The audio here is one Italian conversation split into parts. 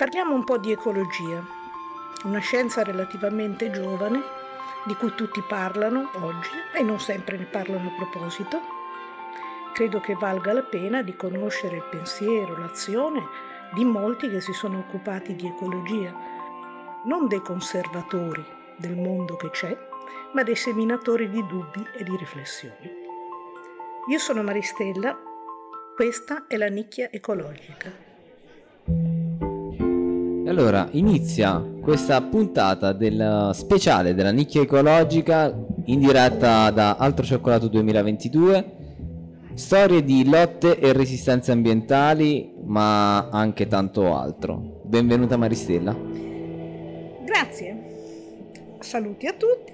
Parliamo un po' di ecologia, una scienza relativamente giovane di cui tutti parlano oggi e non sempre ne parlano a proposito. Credo che valga la pena di conoscere il pensiero, l'azione di molti che si sono occupati di ecologia, non dei conservatori del mondo che c'è, ma dei seminatori di dubbi e di riflessioni. Io sono Maristella, questa è la nicchia ecologica. Allora, inizia questa puntata del speciale della nicchia ecologica in diretta da Altro Cioccolato 2022. Storie di lotte e resistenze ambientali, ma anche tanto altro. Benvenuta Maristella. Grazie. Saluti a tutti.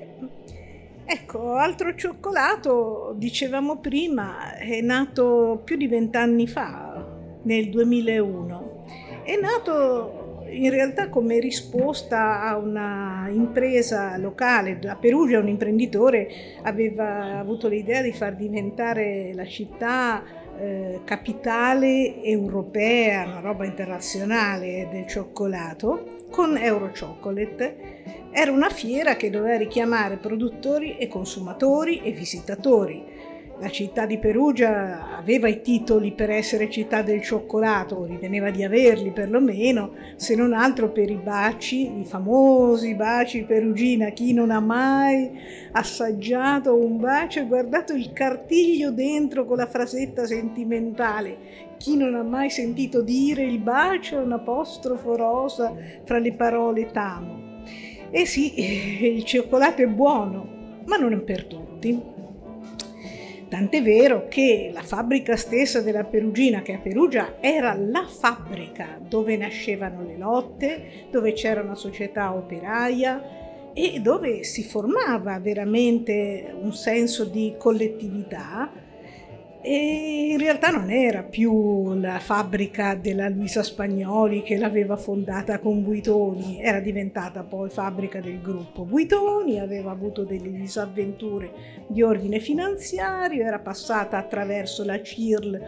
Ecco, Altro Cioccolato, dicevamo prima, è nato più di vent'anni fa, nel 2001. È nato in realtà come risposta a una impresa locale, a Perugia un imprenditore aveva avuto l'idea di far diventare la città eh, capitale europea, una roba internazionale del cioccolato, con Euro Chocolate. Era una fiera che doveva richiamare produttori e consumatori e visitatori la città di Perugia aveva i titoli per essere città del cioccolato, riteneva di averli perlomeno, se non altro per i baci, i famosi baci perugina. Chi non ha mai assaggiato un bacio e guardato il cartiglio dentro con la frasetta sentimentale? Chi non ha mai sentito dire il bacio è un apostrofo rosa fra le parole t'amo? Eh sì, il cioccolato è buono, ma non è per tutti. Tant'è vero che la fabbrica stessa della Perugina, che a Perugia era la fabbrica dove nascevano le lotte, dove c'era una società operaia e dove si formava veramente un senso di collettività, e in realtà non era più la fabbrica della Luisa Spagnoli che l'aveva fondata con Buitoni, era diventata poi fabbrica del gruppo. Buitoni, aveva avuto delle disavventure di ordine finanziario, era passata attraverso la CIRL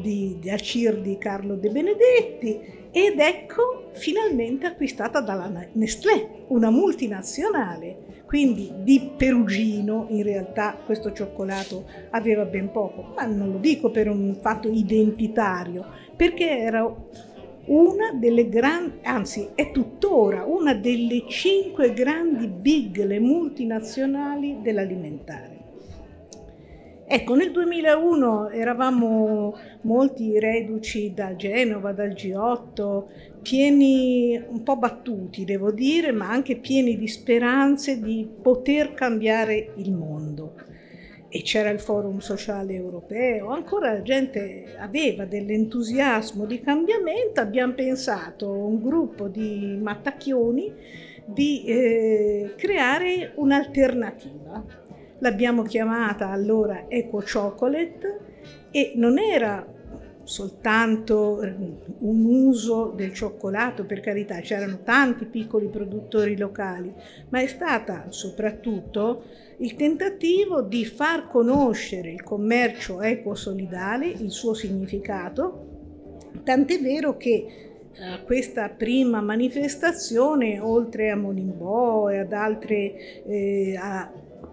di, la CIR di Carlo De Benedetti ed ecco finalmente acquistata dalla Nestlé, una multinazionale quindi di perugino in realtà questo cioccolato aveva ben poco, ma non lo dico per un fatto identitario, perché era una delle grandi, anzi è tuttora una delle cinque grandi big, le multinazionali dell'alimentare. Ecco, nel 2001 eravamo molti reduci da Genova, dal G8, pieni, un po' battuti devo dire, ma anche pieni di speranze di poter cambiare il mondo. E c'era il Forum Sociale Europeo, ancora la gente aveva dell'entusiasmo di cambiamento, abbiamo pensato, un gruppo di mattacchioni, di eh, creare un'alternativa l'abbiamo chiamata allora Eco Chocolate e non era soltanto eh, un uso del cioccolato, per carità, c'erano tanti piccoli produttori locali, ma è stata soprattutto il tentativo di far conoscere il commercio eco-solidale, il suo significato, tant'è vero che eh, questa prima manifestazione, oltre a Monimbò e ad altre, eh,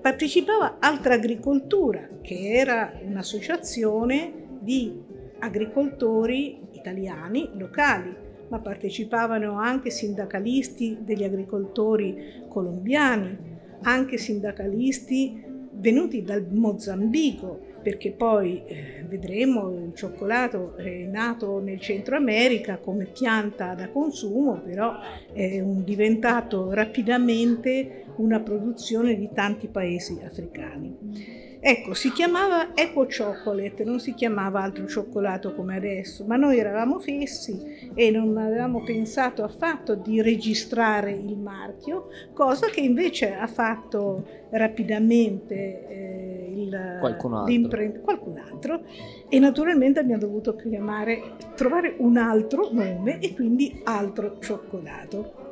partecipava Altra Agricoltura, che era un'associazione di agricoltori italiani locali, ma partecipavano anche sindacalisti degli agricoltori colombiani, anche sindacalisti venuti dal Mozambico, perché poi eh, vedremo il cioccolato è nato nel Centro America come pianta da consumo, però è un, diventato rapidamente una produzione di tanti paesi africani. Ecco, si chiamava Eco Chocolate, non si chiamava altro cioccolato come adesso, ma noi eravamo fessi e non avevamo pensato affatto di registrare il marchio, cosa che invece ha fatto rapidamente eh, il, qualcun, altro. qualcun altro e naturalmente abbiamo dovuto chiamare, trovare un altro nome e quindi altro cioccolato.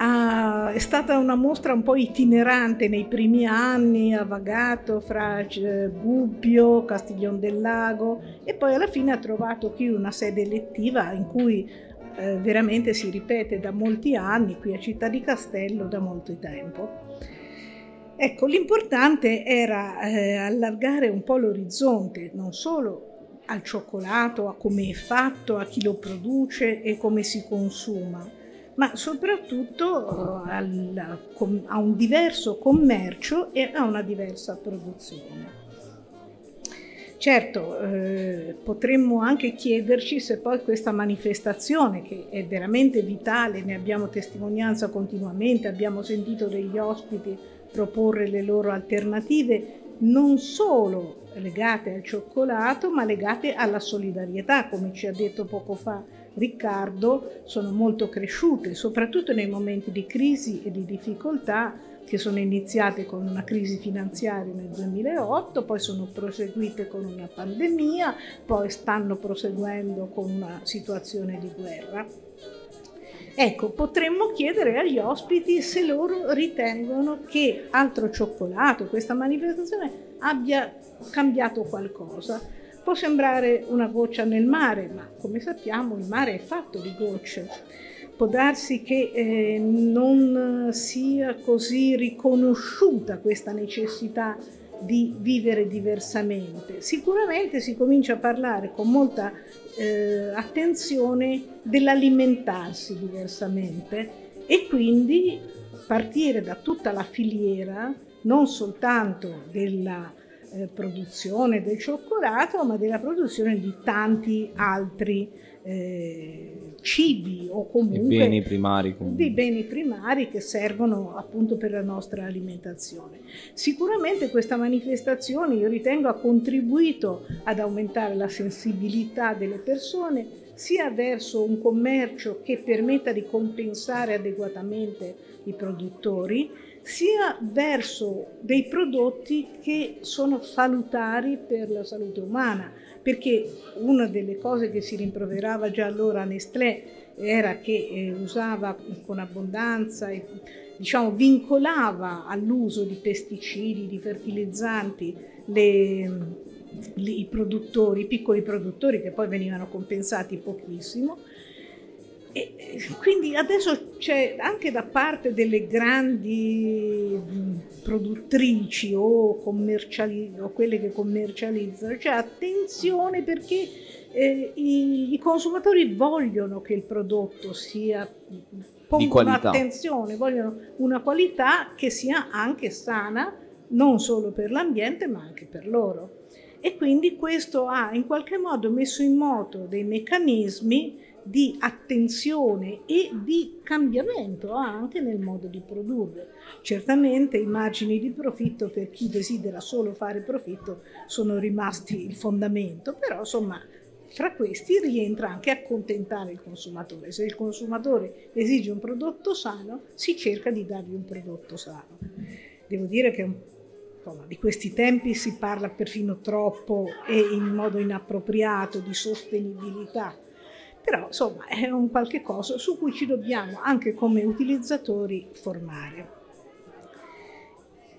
Ah, è stata una mostra un po' itinerante nei primi anni, ha vagato fra Gubbio, Castiglion del Lago e poi alla fine ha trovato qui una sede elettiva in cui eh, veramente si ripete da molti anni qui a Città di Castello da molto tempo. Ecco, l'importante era eh, allargare un po' l'orizzonte, non solo al cioccolato, a come è fatto, a chi lo produce e come si consuma, ma soprattutto uh, al, a un diverso commercio e a una diversa produzione. Certo, eh, potremmo anche chiederci se poi questa manifestazione, che è veramente vitale, ne abbiamo testimonianza continuamente, abbiamo sentito degli ospiti proporre le loro alternative, non solo legate al cioccolato, ma legate alla solidarietà, come ci ha detto poco fa Riccardo, sono molto cresciute, soprattutto nei momenti di crisi e di difficoltà che sono iniziate con una crisi finanziaria nel 2008, poi sono proseguite con una pandemia, poi stanno proseguendo con una situazione di guerra. Ecco, potremmo chiedere agli ospiti se loro ritengono che altro cioccolato, questa manifestazione, abbia cambiato qualcosa. Può sembrare una goccia nel mare, ma come sappiamo il mare è fatto di gocce. Può darsi che eh, non sia così riconosciuta questa necessità di vivere diversamente. Sicuramente si comincia a parlare con molta eh, attenzione dell'alimentarsi diversamente e quindi partire da tutta la filiera, non soltanto della eh, produzione del cioccolato, ma della produzione di tanti altri eh, cibi o comunque beni primari, comunque. di beni primari che servono appunto per la nostra alimentazione. Sicuramente questa manifestazione io ritengo ha contribuito ad aumentare la sensibilità delle persone sia verso un commercio che permetta di compensare adeguatamente i produttori, sia verso dei prodotti che sono salutari per la salute umana, perché una delle cose che si rimproverava già allora a Nestlé era che eh, usava con abbondanza e diciamo, vincolava all'uso di pesticidi, di fertilizzanti le, le, i produttori, i piccoli produttori che poi venivano compensati pochissimo e quindi adesso c'è anche da parte delle grandi produttrici o, commerciali, o quelle che commercializzano, c'è attenzione perché eh, i, i, consumatori vogliono che il prodotto sia pongono attenzione, vogliono una qualità che sia anche sana, non solo per l'ambiente ma anche per loro. E quindi questo ha in qualche modo messo in moto dei meccanismi di attenzione e di cambiamento anche nel modo di produrre. Certamente i margini di profitto per chi desidera solo fare profitto sono rimasti il fondamento, però insomma fra questi rientra anche accontentare il consumatore. Se il consumatore esige un prodotto sano, si cerca di dargli un prodotto sano. Devo dire che insomma, di questi tempi si parla perfino troppo e in modo inappropriato di sostenibilità però insomma è un qualche cosa su cui ci dobbiamo anche come utilizzatori formare.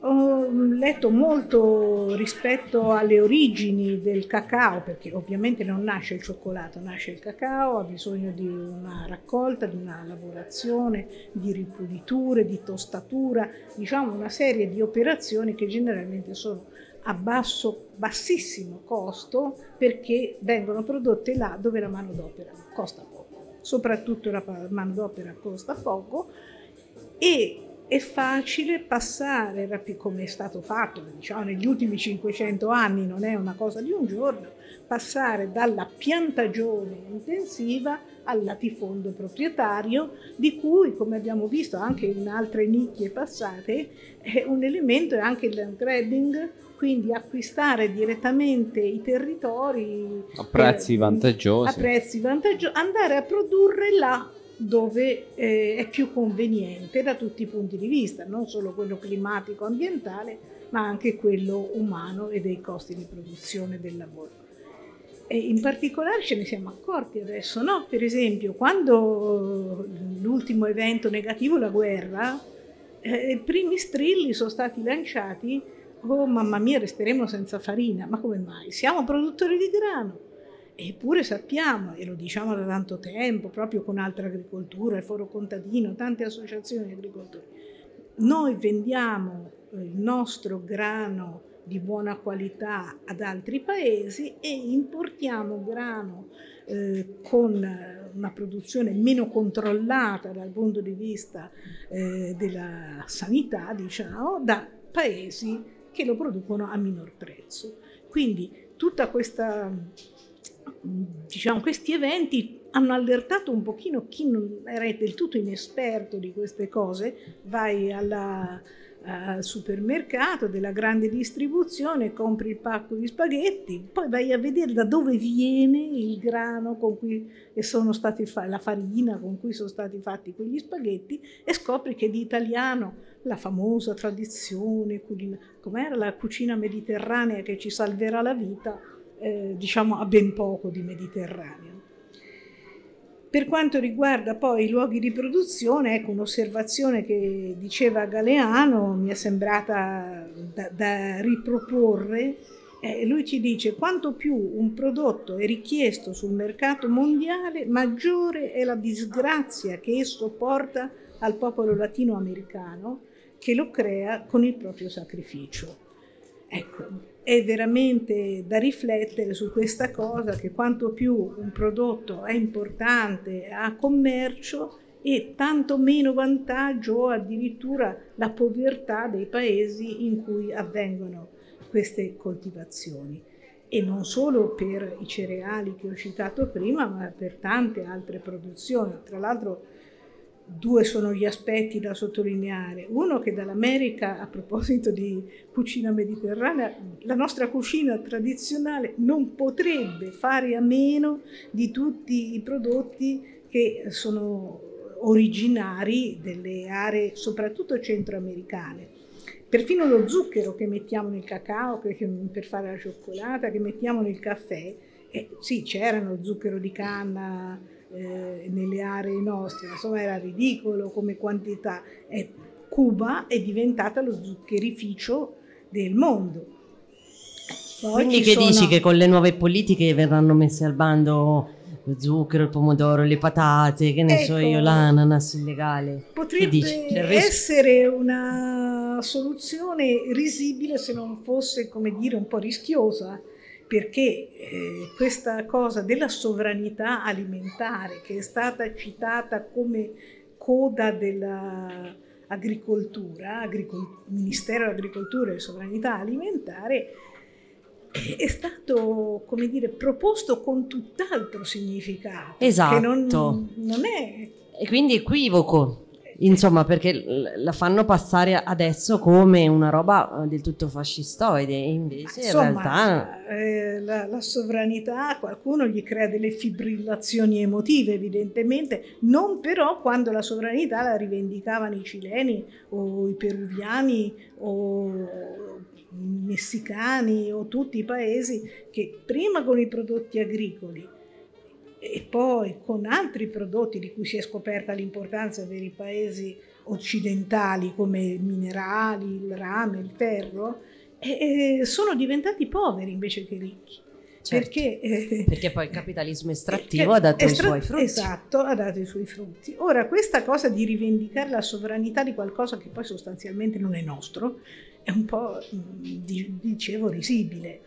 Ho letto molto rispetto alle origini del cacao, perché ovviamente non nasce il cioccolato, nasce il cacao, ha bisogno di una raccolta, di una lavorazione, di ripuliture, di tostatura, diciamo una serie di operazioni che generalmente sono a basso, bassissimo costo perché vengono prodotte là dove la manodopera costa poco, soprattutto la manodopera costa poco e è facile passare, come è stato fatto diciamo, negli ultimi 500 anni, non è una cosa di un giorno, passare dalla piantagione intensiva al latifondo proprietario, di cui, come abbiamo visto anche in altre nicchie passate, è un elemento è anche il land grabbing, quindi acquistare direttamente i territori a prezzi per, vantaggiosi, a prezzi vantaggiosi, andare a produrre là dove eh, è più conveniente da tutti i punti di vista, non solo quello climatico ambientale, ma anche quello umano e dei costi di produzione del lavoro. E in particolare ce ne siamo accorti adesso, no? Per esempio, quando l'ultimo evento negativo, la guerra, eh, i primi strilli sono stati lanciati oh mamma mia resteremo senza farina, ma come mai? Siamo produttori di grano Eppure sappiamo, e lo diciamo da tanto tempo, proprio con altra agricoltura, il Foro Contadino, tante associazioni di agricoltori, noi vendiamo il nostro grano di buona qualità ad altri paesi e importiamo grano eh, con una produzione meno controllata dal punto di vista eh, della sanità, diciamo, da paesi che lo producono a minor prezzo. Quindi tutta questa diciamo, questi eventi hanno allertato un pochino chi non era del tutto inesperto di queste cose, vai alla, al supermercato della grande distribuzione, compri il pacco di spaghetti, poi vai a vedere da dove viene il grano con cui sono stati fatti, la farina con cui sono stati fatti quegli spaghetti e scopri che di italiano la famosa tradizione, com'era la cucina mediterranea che ci salverà la vita, eh, diciamo ha ben poco di mediterraneo. Per quanto riguarda poi i luoghi di produzione, ecco un'osservazione che diceva Galeano, mi è sembrata da, da riproporre, eh, lui ci dice quanto più un prodotto è richiesto sul mercato mondiale, maggiore è la disgrazia che esso porta al popolo latinoamericano che lo crea con il proprio sacrificio. Ecco, è veramente da riflettere su questa cosa che quanto più un prodotto è importante a commercio e tanto meno vantaggio o addirittura la povertà dei paesi in cui avvengono queste coltivazioni. E non solo per i cereali che ho citato prima, ma per tante altre produzioni. Tra l'altro due sono gli aspetti da sottolineare. Uno che dall'America, a proposito di cucina mediterranea, la nostra cucina tradizionale non potrebbe fare a meno di tutti i prodotti che sono originari delle aree soprattutto centroamericane. Perfino lo zucchero che mettiamo nel cacao per fare la cioccolata, che mettiamo nel caffè, eh, sì, c'erano zucchero di canna, eh, nelle aree nostre, insomma era ridicolo come quantità. E Cuba è diventata lo zuccherificio del mondo. Poi Quindi che sono... dici che con le nuove politiche verranno messe al bando lo zucchero, il pomodoro, le patate, che ne ecco, so io, l'ananas illegale. Potrebbe essere una soluzione risibile se non fosse, come dire, un po' rischiosa perché eh, questa cosa della sovranità alimentare che è stata citata come coda dell'agricoltura, agricol- Ministero dell'Agricoltura e Sovranità Alimentare, è stato, come dire, proposto con tutt'altro significato. Esatto. Che non, non è... E quindi equivoco. Insomma, perché la fanno passare adesso come una roba eh, del tutto fascistoide, invece Insomma, in realtà... Eh, la, la, sovranità, qualcuno gli crea delle fibrillazioni emotive, evidentemente, non però quando la sovranità la rivendicavano i cileni o i peruviani o i messicani o tutti i paesi che prima con i prodotti agricoli e poi con altri prodotti di cui si è scoperta l'importanza per i paesi occidentali come i minerali, il rame, il ferro, eh, sono diventati poveri invece che ricchi. Certo, perché, eh, perché, poi il capitalismo estrattivo ha dato estra- i suoi frutti. Esatto, ha dato i suoi frutti. Ora, questa cosa di rivendicare la sovranità di qualcosa che poi sostanzialmente non è nostro, è un po', dicevo, risibile.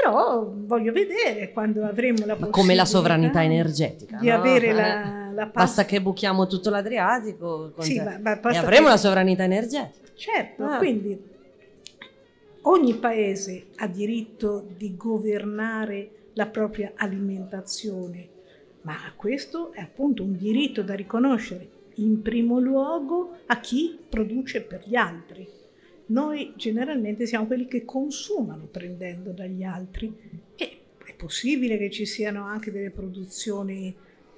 Però voglio vedere quando avremo la possibilità. Come la sovranità energetica. Di no? avere la, la pass- Basta che buchiamo tutto l'Adriatico sì, ma, ma e avremo che... la sovranità energetica. Certo, ah. quindi ogni paese ha diritto di governare la propria alimentazione, ma questo è appunto un diritto da riconoscere in primo luogo a chi produce per gli altri noi generalmente siamo quelli che consumano prendendo dagli altri e è possibile che ci siano anche delle produzioni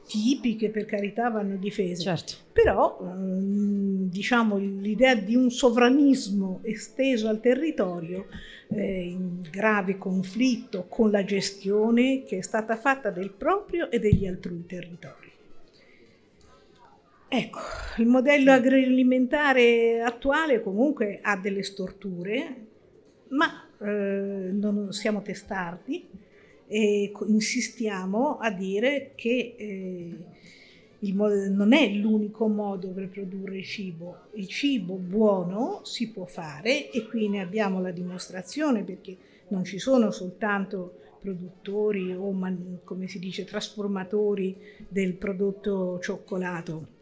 tipiche, per carità, vanno difese. Certo. Però ehm, diciamo l'idea di un sovranismo esteso al territorio eh, in grave conflitto con la gestione che è stata fatta del proprio e degli altrui territori. Ecco, il modello agroalimentare attuale comunque ha delle storture, ma eh, non siamo testardi e insistiamo a dire che eh, modo, non è l'unico modo per produrre cibo. Il cibo buono si può fare e qui ne abbiamo la dimostrazione perché non ci sono soltanto produttori o come si dice trasformatori del prodotto cioccolato,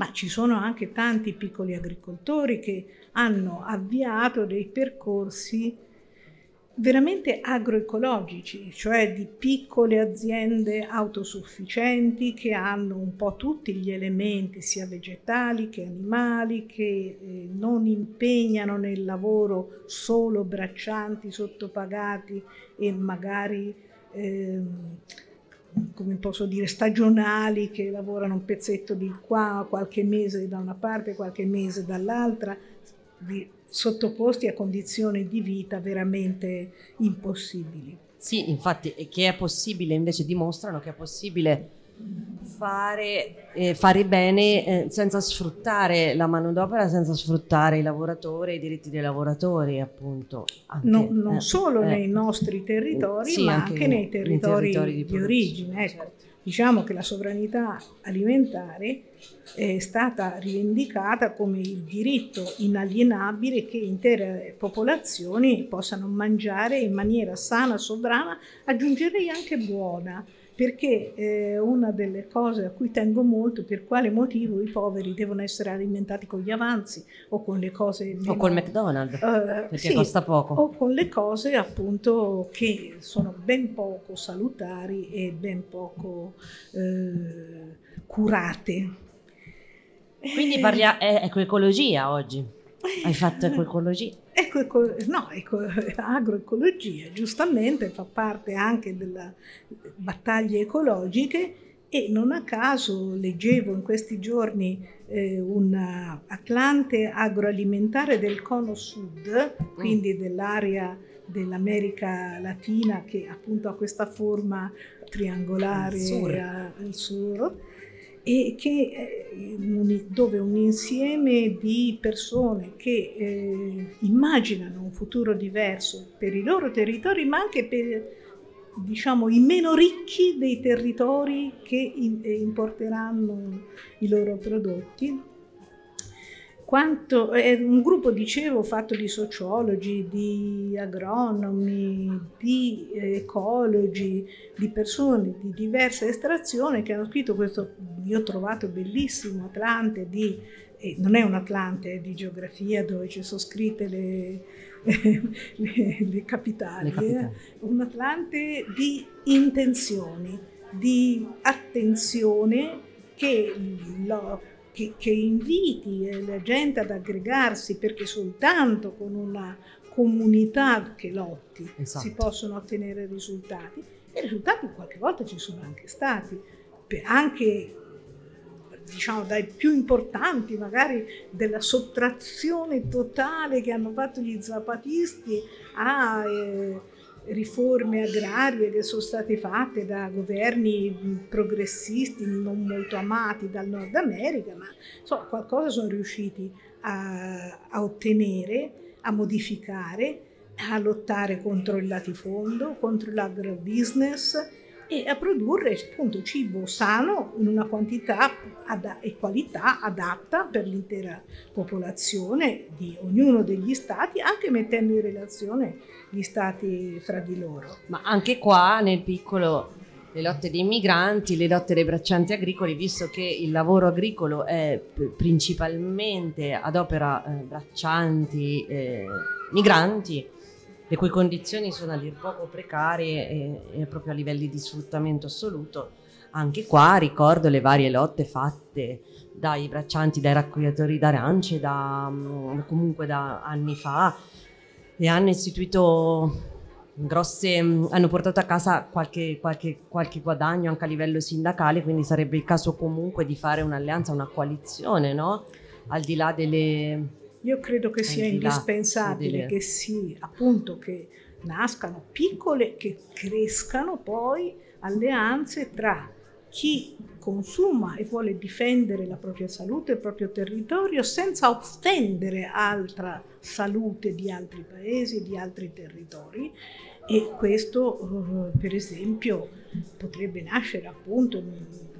ma ci sono anche tanti piccoli agricoltori che hanno avviato dei percorsi veramente agroecologici, cioè di piccole aziende autosufficienti che hanno un po' tutti gli elementi, sia vegetali che animali, che eh, non impegnano nel lavoro solo braccianti sottopagati e magari, eh, come posso dire, stagionali che lavorano un pezzetto di qua, qualche mese da una parte, qualche mese dall'altra. Di, sottoposti a condizioni di vita veramente impossibili. Sì, infatti, che è possibile, invece dimostrano che è possibile fare, eh, fare bene eh, senza sfruttare la manodopera, senza sfruttare i lavoratori i diritti dei lavoratori, appunto. Anche, no, non eh, solo nei nostri territori, sì, ma anche, anche nei territori, nei territori di, di origine. Ecco. Certo. Diciamo che la sovranità alimentare è stata rivendicata come il diritto inalienabile che intere popolazioni possano mangiare in maniera sana, sovrana, aggiungerei anche buona perché eh, una delle cose a cui tengo molto, per quale motivo i poveri devono essere alimentati con gli avanzi o con le cose... Meno, o col McDonald's, uh, perché sì, costa poco. O con le cose appunto che sono ben poco salutari e ben poco eh, curate. Quindi parliamo, è ecoecologia oggi. Hai fatto ecoecologia? Ecco, eco, no, eco, agroecologia giustamente fa parte anche delle battaglie ecologiche e non a caso leggevo in questi giorni eh, un Atlante agroalimentare del cono sud, quindi dell'area dell'America Latina che appunto ha questa forma triangolare al sur e che, eh, dove un insieme di persone che eh, immaginano un futuro diverso per i loro territori, ma anche per diciamo, i meno ricchi dei territori che eh, importeranno i loro prodotti, quanto, è un gruppo, dicevo, fatto di sociologi, di agronomi, di ecologi, di persone di diversa estrazione che hanno scritto questo, io ho trovato bellissimo Atlante di, eh, non è un Atlante, è di geografia dove ci sono scritte le, le, le capitali, le capitali. Eh? un Atlante di intenzioni, di attenzione che lo, che, che inviti eh, la gente ad aggregarsi perché soltanto con una comunità che lotti esatto. si possono ottenere risultati e risultati qualche volta ci sono anche stati, anche diciamo dai più importanti magari della sottrazione totale che hanno fatto gli zapatisti a eh, riforme agrarie che sono state fatte da governi progressisti non molto amati dal Nord America, ma insomma qualcosa sono riusciti a, a ottenere, a modificare, a lottare contro il latifondo, contro l'agrobusiness e a produrre appunto cibo sano in una quantità e qualità adatta per l'intera popolazione di ognuno degli stati, anche mettendo in relazione gli stati fra di loro. Ma anche qua nel piccolo le lotte dei migranti, le lotte dei braccianti agricoli, visto che il lavoro agricolo è principalmente ad opera eh, braccianti eh, migranti, le cui condizioni sono a dir poco precarie e, e proprio a livelli di sfruttamento assoluto. Anche qua ricordo le varie lotte fatte dai braccianti, dai raccogliatori d'arance, da, mm, comunque da anni fa, e hanno istituito grosse, mm, hanno portato a casa qualche, qualche, qualche, guadagno anche a livello sindacale, quindi sarebbe il caso comunque di fare un'alleanza, una coalizione, no? Al di là delle, io credo che sia indispensabile che si, appunto, che nascano piccole, che crescano poi alleanze tra chi consuma e vuole difendere la propria salute, il proprio territorio, senza offendere altra salute di altri paesi, di altri territori, E questo, eh, per esempio, potrebbe nascere appunto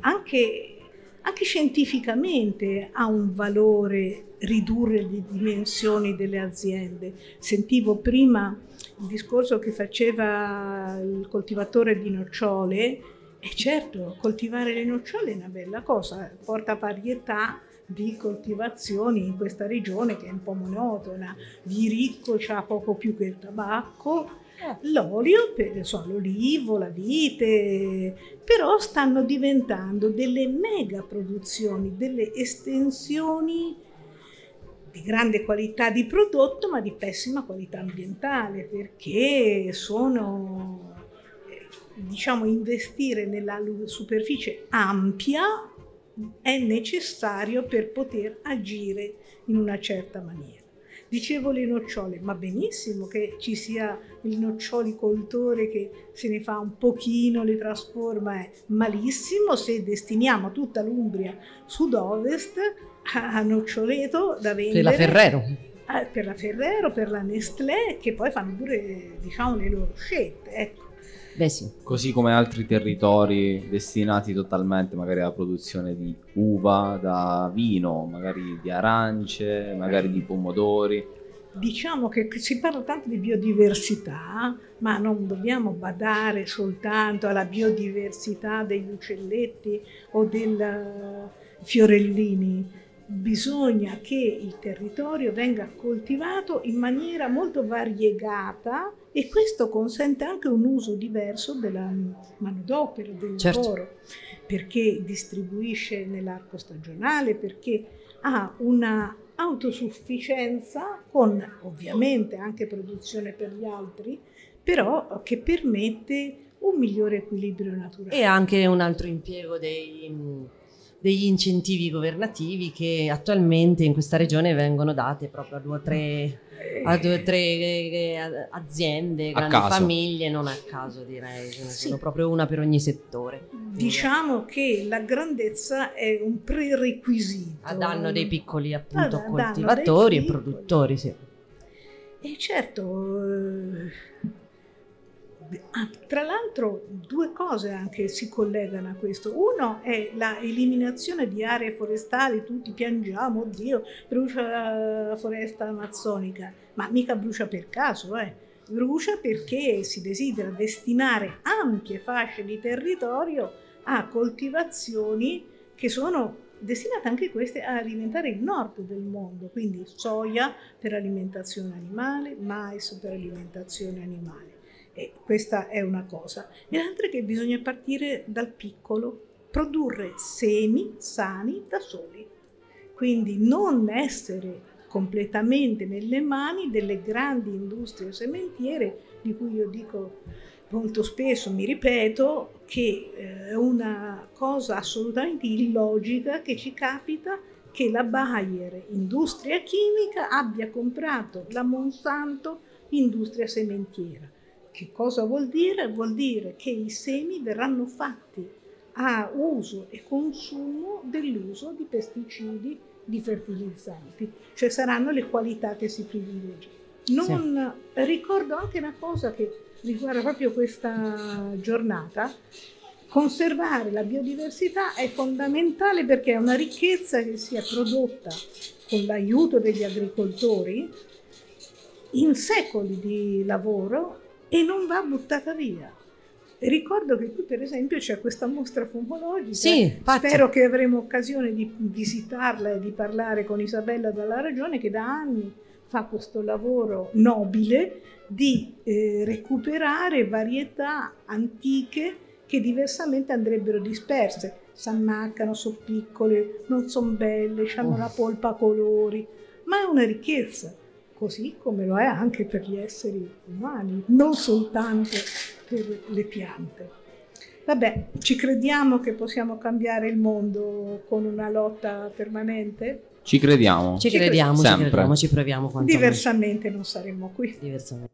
anche, anche scientificamente ha un valore ridurre le dimensioni delle aziende. Sentivo prima il discorso che faceva il coltivatore di nocciole e certo, coltivare le nocciole è una bella cosa, porta varietà di coltivazioni in questa regione che è un po' monotona. Di ricco c'ha poco più che il tabacco. L'olio, per, so, l'olivo, la vite, però stanno diventando delle mega produzioni, delle estensioni di grande qualità di prodotto ma di pessima qualità ambientale perché sono diciamo, investire nella superficie ampia è necessario per poter agire in una certa maniera. Dicevo le nocciole, ma benissimo che ci sia il nocciolicoltore che se ne fa un pochino, le trasforma, è malissimo se destiniamo tutta l'Umbria sud-ovest a noccioleto da vendere. Per la Ferrero. Per la Ferrero, per la Nestlé, che poi fanno pure diciamo, le loro scelte. Ecco Beh, sì. Così come altri territori destinati totalmente magari alla produzione di uva, da vino, magari di arance, magari di pomodori. Diciamo che si parla tanto di biodiversità, ma non dobbiamo badare soltanto alla biodiversità degli uccelletti o dei fiorellini bisogna che il territorio venga coltivato in maniera molto variegata e questo consente anche un uso diverso della manodopera, del certo. lavoro, perché distribuisce nell'arco stagionale, perché ha una autosufficienza con ovviamente anche produzione per gli altri, però che permette un migliore equilibrio naturale. E anche un altro impiego dei degli incentivi governativi che attualmente in questa regione vengono date proprio a due o tre, a due o tre eh, aziende, grandi famiglie, non a caso direi, ce ne sì. sono proprio una per ogni settore. Diciamo che la grandezza è un prerequisito. A danno dei piccoli appunto a coltivatori e produttori, sì. E certo, Ah, tra l'altro due cose anche si collegano a questo. Uno è l'eliminazione di aree forestali, tutti piangiamo, oddio, brucia la foresta amazzonica, ma mica brucia per caso, eh. Brucia perché si desidera destinare ampie fasce di territorio a coltivazioni che sono destinate anche queste a alimentare il nord del mondo, quindi soia per alimentazione animale, mais per alimentazione animale. E questa è una cosa. E l'altra è che bisogna partire dal piccolo, produrre semi sani da soli. Quindi non essere completamente nelle mani delle grandi industrie sementiere di cui io dico molto spesso, mi ripeto, che eh, è una cosa assolutamente illogica che ci capita che la Bayer, industria chimica, abbia comprato la Monsanto, industria sementiera che cosa vuol dire? Vuol dire che i semi verranno fatti a uso e consumo dell'uso di pesticidi, di fertilizzanti, cioè saranno le qualità che si privilegiano. Non sì. ricordo anche una cosa che riguarda proprio questa giornata. Conservare la biodiversità è fondamentale perché è una ricchezza che sia prodotta con l'aiuto degli agricoltori in secoli di lavoro e non va buttata via. ricordo che qui per esempio c'è questa mostra fumologica, sì, spero che avremo occasione di visitarla e di parlare con Isabella dalla Ragione che da anni fa questo lavoro nobile di eh, recuperare varietà antiche che diversamente andrebbero disperse. S'ammaccano, sono piccole, non sono belle, hanno oh. la polpa a colori, ma è una ricchezza così come lo è anche per gli esseri umani, non soltanto per le piante. Vabbè, ci crediamo che possiamo cambiare il mondo con una lotta permanente? Ci crediamo. Ci crediamo, ci, crediamo, ci, crediamo, ci proviamo. Diversamente non saremmo qui. Diversamente.